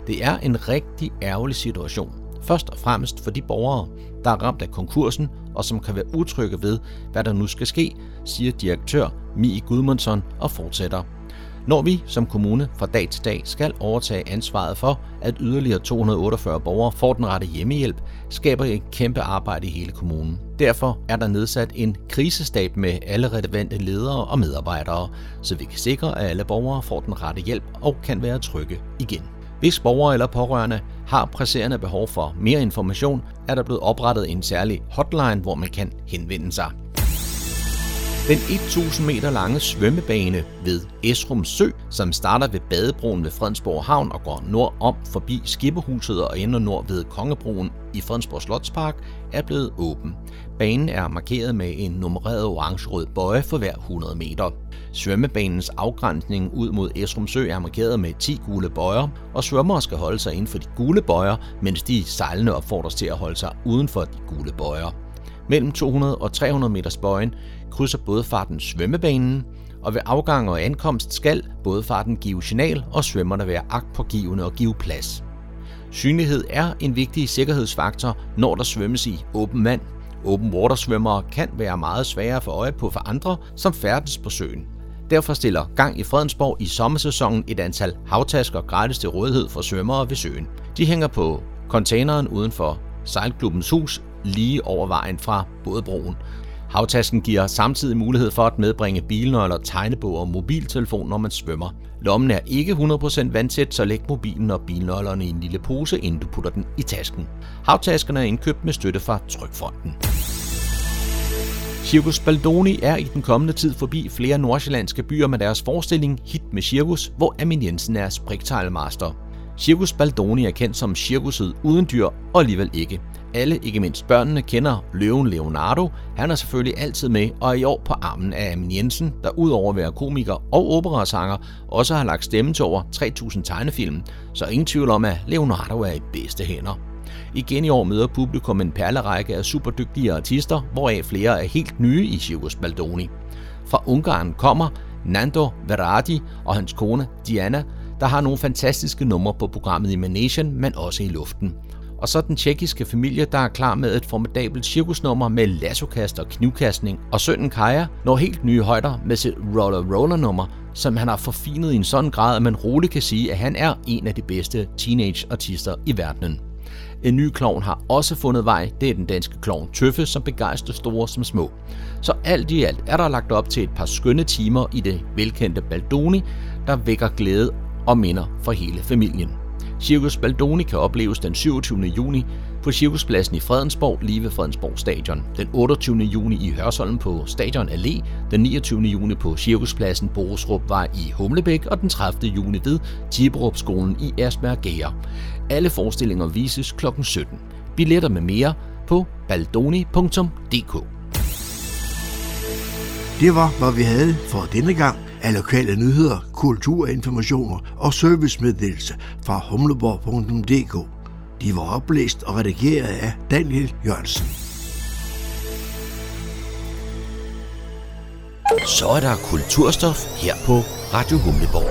Det er en rigtig ærgerlig situation. Først og fremmest for de borgere, der er ramt af konkursen og som kan være utrygge ved, hvad der nu skal ske, siger direktør Mie Gudmundsson og fortsætter. Når vi som kommune fra dag til dag skal overtage ansvaret for, at yderligere 248 borgere får den rette hjemmehjælp, skaber et kæmpe arbejde i hele kommunen. Derfor er der nedsat en krisestab med alle relevante ledere og medarbejdere, så vi kan sikre, at alle borgere får den rette hjælp og kan være trygge igen. Hvis borgere eller pårørende har presserende behov for mere information, er der blevet oprettet en særlig hotline, hvor man kan henvende sig. Den 1000 meter lange svømmebane ved Esrum Sø, som starter ved badebroen ved Fredensborg Havn og går nord om forbi Skipperhuset og ender nord ved Kongebroen i Fredensborg Slotspark, er blevet åben. Banen er markeret med en nummereret orange-rød bøje for hver 100 meter. Svømmebanens afgrænsning ud mod Esrum Sø er markeret med 10 gule bøjer, og svømmere skal holde sig inden for de gule bøjer, mens de sejlende opfordres til at holde sig uden for de gule bøjer. Mellem 200 og 300 meters bøjen krydser bådfarten svømmebanen, og ved afgang og ankomst skal bådfarten give signal og svømmerne være agtpågivende og give plads. Synlighed er en vigtig sikkerhedsfaktor, når der svømmes i åben vand. Open water svømmere kan være meget svære for øje på for andre, som færdes på søen. Derfor stiller Gang i Fredensborg i sommersæsonen et antal havtasker gratis til rådighed for svømmere ved søen. De hænger på containeren uden for sejlklubbens hus lige over vejen fra bådbroen. Havtasken giver samtidig mulighed for at medbringe bilnøgler, tegnebog og mobiltelefon, når man svømmer. Lommen er ikke 100% vandtæt, så læg mobilen og bilnøglerne i en lille pose, inden du putter den i tasken. Havtaskerne er indkøbt med støtte fra Trykfonden. Circus Baldoni er i den kommende tid forbi flere nordsjællandske byer med deres forestilling Hit med Cirkus, hvor Amin Jensen er sprigteilmaster. Circus Baldoni er kendt som cirkuset uden dyr, og alligevel ikke. Alle, ikke mindst børnene, kender løven Leonardo. Han er selvfølgelig altid med, og er i år på armen af Amin Jensen, der udover at være komiker og operasanger, også har lagt stemme til over 3.000 tegnefilm, så ingen tvivl om, at Leonardo er i bedste hænder. Igen i år møder publikum en perlerække af superdygtige artister, hvoraf flere er helt nye i Circus Baldoni. Fra Ungarn kommer Nando Verratti og hans kone Diana, der har nogle fantastiske numre på programmet i Manation, men også i luften. Og så den tjekkiske familie, der er klar med et formidabelt cirkusnummer med lassokast og knivkastning. Og sønnen Kaja når helt nye højder med sit roller roller nummer, som han har forfinet i en sådan grad, at man roligt kan sige, at han er en af de bedste teenage-artister i verdenen. En ny klovn har også fundet vej. Det er den danske klovn Tøffe, som begejstrer store som små. Så alt i alt er der lagt op til et par skønne timer i det velkendte Baldoni, der vækker glæde og minder for hele familien. Circus Baldoni kan opleves den 27. juni på Cirkuspladsen i Fredensborg lige ved Fredensborg Stadion, den 28. juni i Hørsholm på Stadion Allé, den 29. juni på Cirkuspladsen Borusrup var i Humlebæk og den 30. juni ved Tiberup skolen i Ersberg Gære. Alle forestillinger vises kl. 17. Billetter med mere på baldoni.dk. Det var, hvad vi havde for denne gang af lokale nyheder, kulturinformationer og servicemeddelelse fra humleborg.dk. De var oplæst og redigeret af Daniel Jørgensen. Så er der kulturstof her på Radio Humleborg.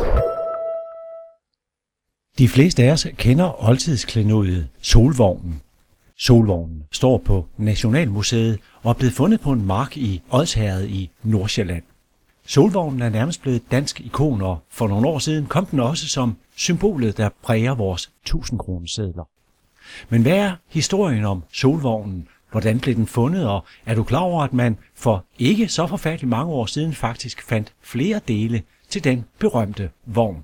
De fleste af os kender oldtidsklenodiet Solvognen. Solvognen står på Nationalmuseet og er blevet fundet på en mark i Odsherred i Nordsjælland. Solvognen er nærmest blevet et dansk ikon, og for nogle år siden kom den også som symbolet, der præger vores 1000 kronesedler. Men hvad er historien om Solvognen? Hvordan blev den fundet, og er du klar over, at man for ikke så forfærdeligt mange år siden faktisk fandt flere dele til den berømte vogn?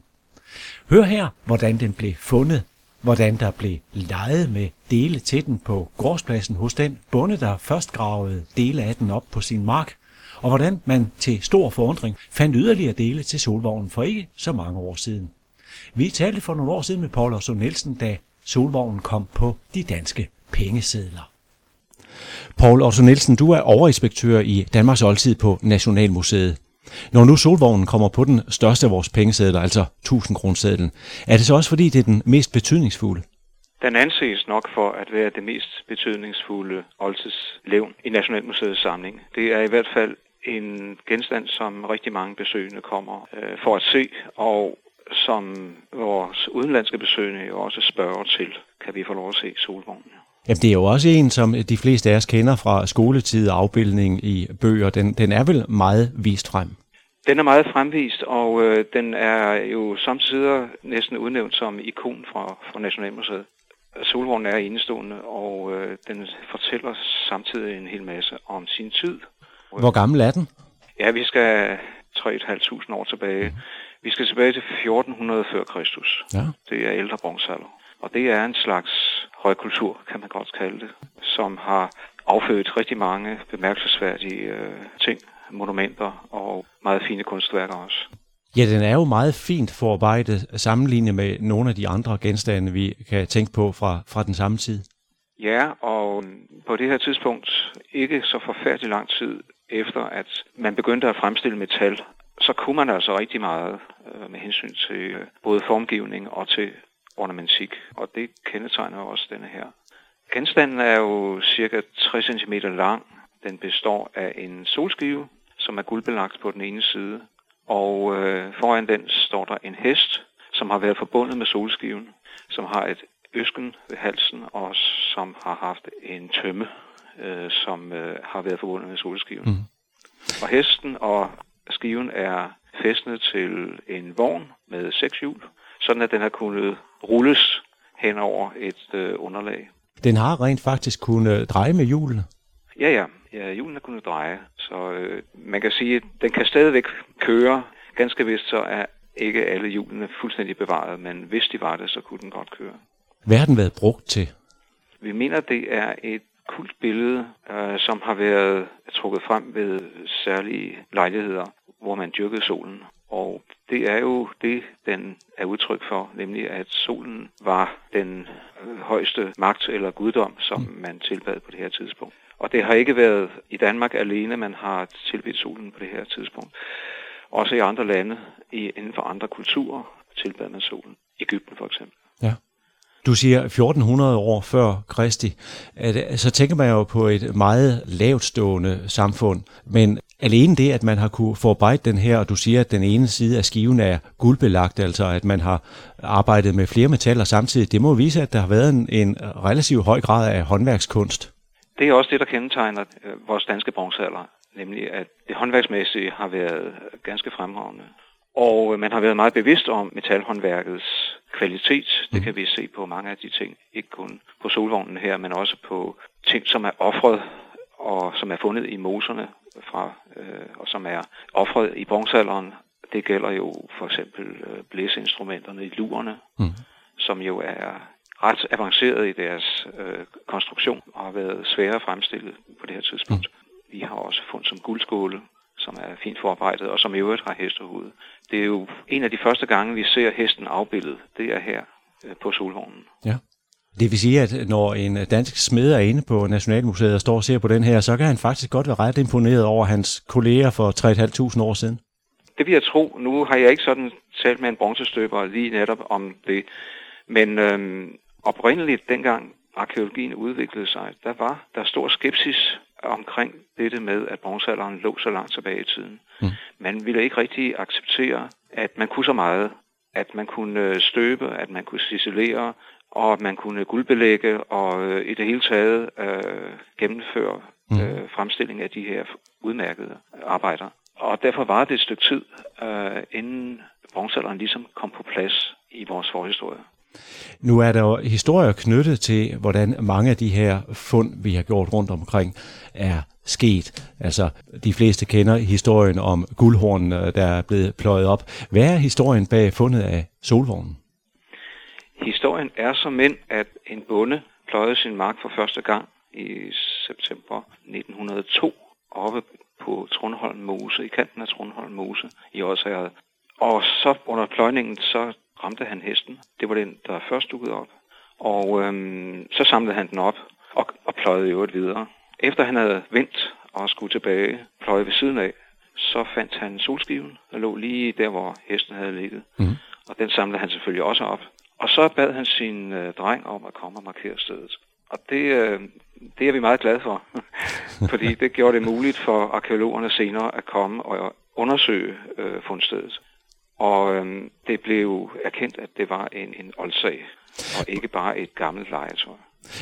Hør her, hvordan den blev fundet, hvordan der blev lejet med dele til den på gårdspladsen hos den bonde, der først gravede dele af den op på sin mark, og hvordan man til stor forundring fandt yderligere dele til solvognen for ikke så mange år siden. Vi talte for nogle år siden med Paul Otto Nielsen, da solvognen kom på de danske pengesedler. Paul Otto Nielsen, du er overinspektør i Danmarks Oldtid på Nationalmuseet. Når nu solvognen kommer på den største af vores pengesedler, altså 1000 kronesedlen, er det så også fordi, det er den mest betydningsfulde? Den anses nok for at være det mest betydningsfulde oldtidslevn i Nationalmuseets samling. Det er i hvert fald en genstand, som rigtig mange besøgende kommer øh, for at se, og som vores udenlandske besøgende jo også spørger til, kan vi få lov at se solvognen. Jamen, det er jo også en, som de fleste af os kender fra skoletid og afbildning i bøger. Den, den er vel meget vist frem? Den er meget fremvist, og øh, den er jo samtidig næsten udnævnt som ikon fra, fra Nationalmuseet. Solvognen er enestående, og øh, den fortæller samtidig en hel masse om sin tid. Hvor gammel er den? Ja, vi skal 3.500 år tilbage. Mm. Vi skal tilbage til 1400 før Kristus. Ja. Det er ældre bronzealder. Og det er en slags højkultur, kan man godt kalde det, som har affødt rigtig mange bemærkelsesværdige øh, ting, monumenter og meget fine kunstværker også. Ja, den er jo meget fint forarbejdet sammenlignet med nogle af de andre genstande, vi kan tænke på fra, fra den samme tid. Ja, og på det her tidspunkt, ikke så forfærdelig lang tid efter, at man begyndte at fremstille metal, så kunne man altså rigtig meget øh, med hensyn til øh, både formgivning og til ornamentik, og det kendetegner også denne her. Genstanden er jo cirka 60 cm lang. Den består af en solskive, som er guldbelagt på den ene side, og øh, foran den står der en hest, som har været forbundet med solskiven, som har et øsken ved halsen, og som har haft en tømme, øh, som øh, har været forbundet med solskiven. Mm. Og hesten og skiven er fæstnet til en vogn med seks hjul, sådan at den har kunnet rulles hen over et øh, underlag. Den har rent faktisk kunnet dreje med hjulene? Ja, ja. ja hjulene har kunnet dreje, så øh, man kan sige, at den kan stadigvæk køre. Ganske vist så er ikke alle hjulene fuldstændig bevaret, men hvis de var det, så kunne den godt køre. Hvad har den været brugt til? Vi mener, det er et kult billede, øh, som har været trukket frem ved særlige lejligheder, hvor man dyrkede solen. Og det er jo det, den er udtryk for, nemlig at solen var den øh, højeste magt eller guddom, som mm. man tilbad på det her tidspunkt. Og det har ikke været i Danmark alene, man har tilbedt solen på det her tidspunkt. Også i andre lande, i, inden for andre kulturer, tilbad man solen. Ægypten for eksempel. Ja. Du siger 1400 år før Kristi. Så tænker man jo på et meget lavtstående samfund. Men alene det, at man har kunne forarbejde den her, og du siger, at den ene side af skiven er guldbelagt, altså at man har arbejdet med flere metaller samtidig, det må vise, at der har været en, en relativt høj grad af håndværkskunst. Det er også det, der kendetegner øh, vores danske bronzealder, nemlig at det håndværksmæssige har været ganske fremragende. Og man har været meget bevidst om metalhåndværkets kvalitet. Det kan vi se på mange af de ting. Ikke kun på solvognen her, men også på ting, som er offret og som er fundet i moserne fra, øh, og som er offret i bronzealderen. Det gælder jo for eksempel øh, blæseinstrumenterne i lurerne, mm. som jo er ret avanceret i deres øh, konstruktion og har været svære at fremstille på det her tidspunkt. Mm. Vi har også fundet som guldskåle, som er fint forarbejdet, og som i øvrigt har hestehoved. Det er jo en af de første gange, vi ser hesten afbildet. Det er her øh, på Solvognen. Ja. Det vil sige, at når en dansk smed er inde på Nationalmuseet og står og ser på den her, så kan han faktisk godt være ret imponeret over hans kolleger for 3.500 år siden. Det vil jeg tro. Nu har jeg ikke sådan talt med en bronzestøber lige netop om det. Men øhm, oprindeligt, dengang arkeologien udviklede sig, der var der stor skepsis omkring dette med, at bronzealderen lå så langt tilbage i tiden. Mm. Man ville ikke rigtig acceptere, at man kunne så meget, at man kunne støbe, at man kunne ciselere, og man kunne guldbelægge og øh, i det hele taget øh, gennemføre Mm. øh, fremstilling af de her udmærkede arbejder. Og derfor var det et stykke tid, øh, inden bronzealderen ligesom kom på plads i vores forhistorie. Nu er der jo historier knyttet til, hvordan mange af de her fund, vi har gjort rundt omkring, er sket. Altså, de fleste kender historien om guldhornene, der er blevet pløjet op. Hvad er historien bag fundet af solvognen? Historien er som mænd, at en bonde pløjede sin mark for første gang i september 1902 oppe på Trundholm Mose, i kanten af Trundholm Mose i Odsherred. Og så under pløjningen, så ramte han hesten. Det var den, der først dukkede op. Og øhm, så samlede han den op og, og pløjede i øvrigt videre. Efter han havde vendt og skulle tilbage, pløje ved siden af, så fandt han solskiven, der lå lige der, hvor hesten havde ligget. Mm. Og den samlede han selvfølgelig også op. Og så bad han sin øh, dreng om at komme og markere stedet. Og det, øh, det er vi meget glade for, *laughs* fordi det gjorde det muligt for arkeologerne senere at komme og undersøge øh, fundstedet. Og øh, det blev erkendt, at det var en, en oldsag, og ikke bare et gammelt legetøj.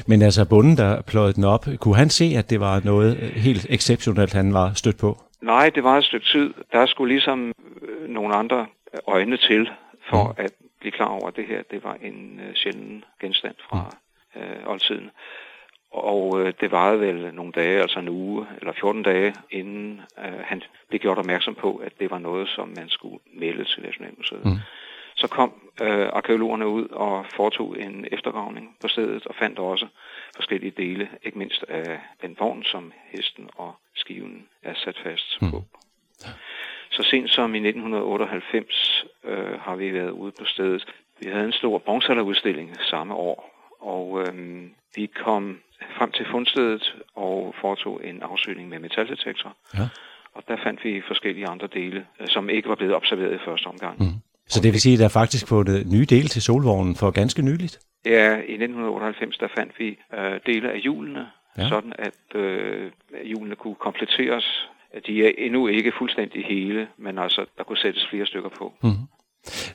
Men altså bunden, der pløjede den op, kunne han se, at det var noget helt exceptionelt, han var stødt på? Nej, det var et stykke tid. Der skulle ligesom øh, nogle andre øjne til, for mm. at blive klar over, at det her det var en øh, sjælden genstand fra øh, oldtiden. Og øh, det varede vel nogle dage, altså en uge eller 14 dage, inden øh, han blev gjort opmærksom på, at det var noget, som man skulle melde til Nationalmuseet. Mm. Så kom øh, arkeologerne ud og foretog en eftergravning på stedet og fandt også forskellige dele, ikke mindst af den vogn, som hesten og skiven er sat fast på. Så sent som i 1998 øh, har vi været ude på stedet. Vi havde en stor bronzealderudstilling samme år, og øh, vi kom frem til fundstedet og foretog en afsøgning med metaldetektor. Ja. Og der fandt vi forskellige andre dele, øh, som ikke var blevet observeret i første omgang. Mm. Så det vil sige, at der er faktisk fundet nye dele til solvognen for ganske nyligt? Ja, i 1998 der fandt vi øh, dele af hjulene, Ja. ja. sådan at øh, hjulene kunne kompletteres. De er endnu ikke fuldstændig hele, men altså der kunne sættes flere stykker på. Mm.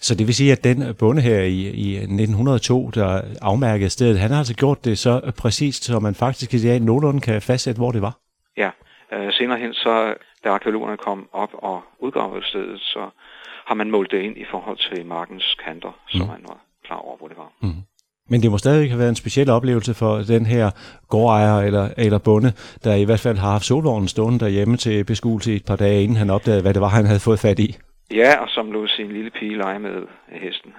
Så det vil sige, at den bonde her i, i 1902, der afmærkede stedet, han har altså gjort det så præcist, så man faktisk i dag nogenlunde kan fastsætte, hvor det var? Ja, øh, senere hen så, da arkeologerne kom op og udgravede stedet, så har man målt det ind i forhold til markens kanter, så Mm. man var klar over, hvor det var. Mm. Men det må stadig have været en speciel oplevelse for den her gårdejer eller, eller bonde, der i hvert fald har haft solvognen stående derhjemme til beskuelse i et par dage, inden han opdagede, hvad det var, han havde fået fat i. Ja, og som lå sin lille pige lege med hesten.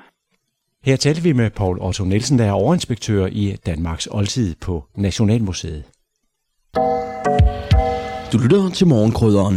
Her talte vi med Paul Otto Nielsen, der er overinspektør i Danmarks Oldtid på Nationalmuseet. Du lytter til morgenkrydderen.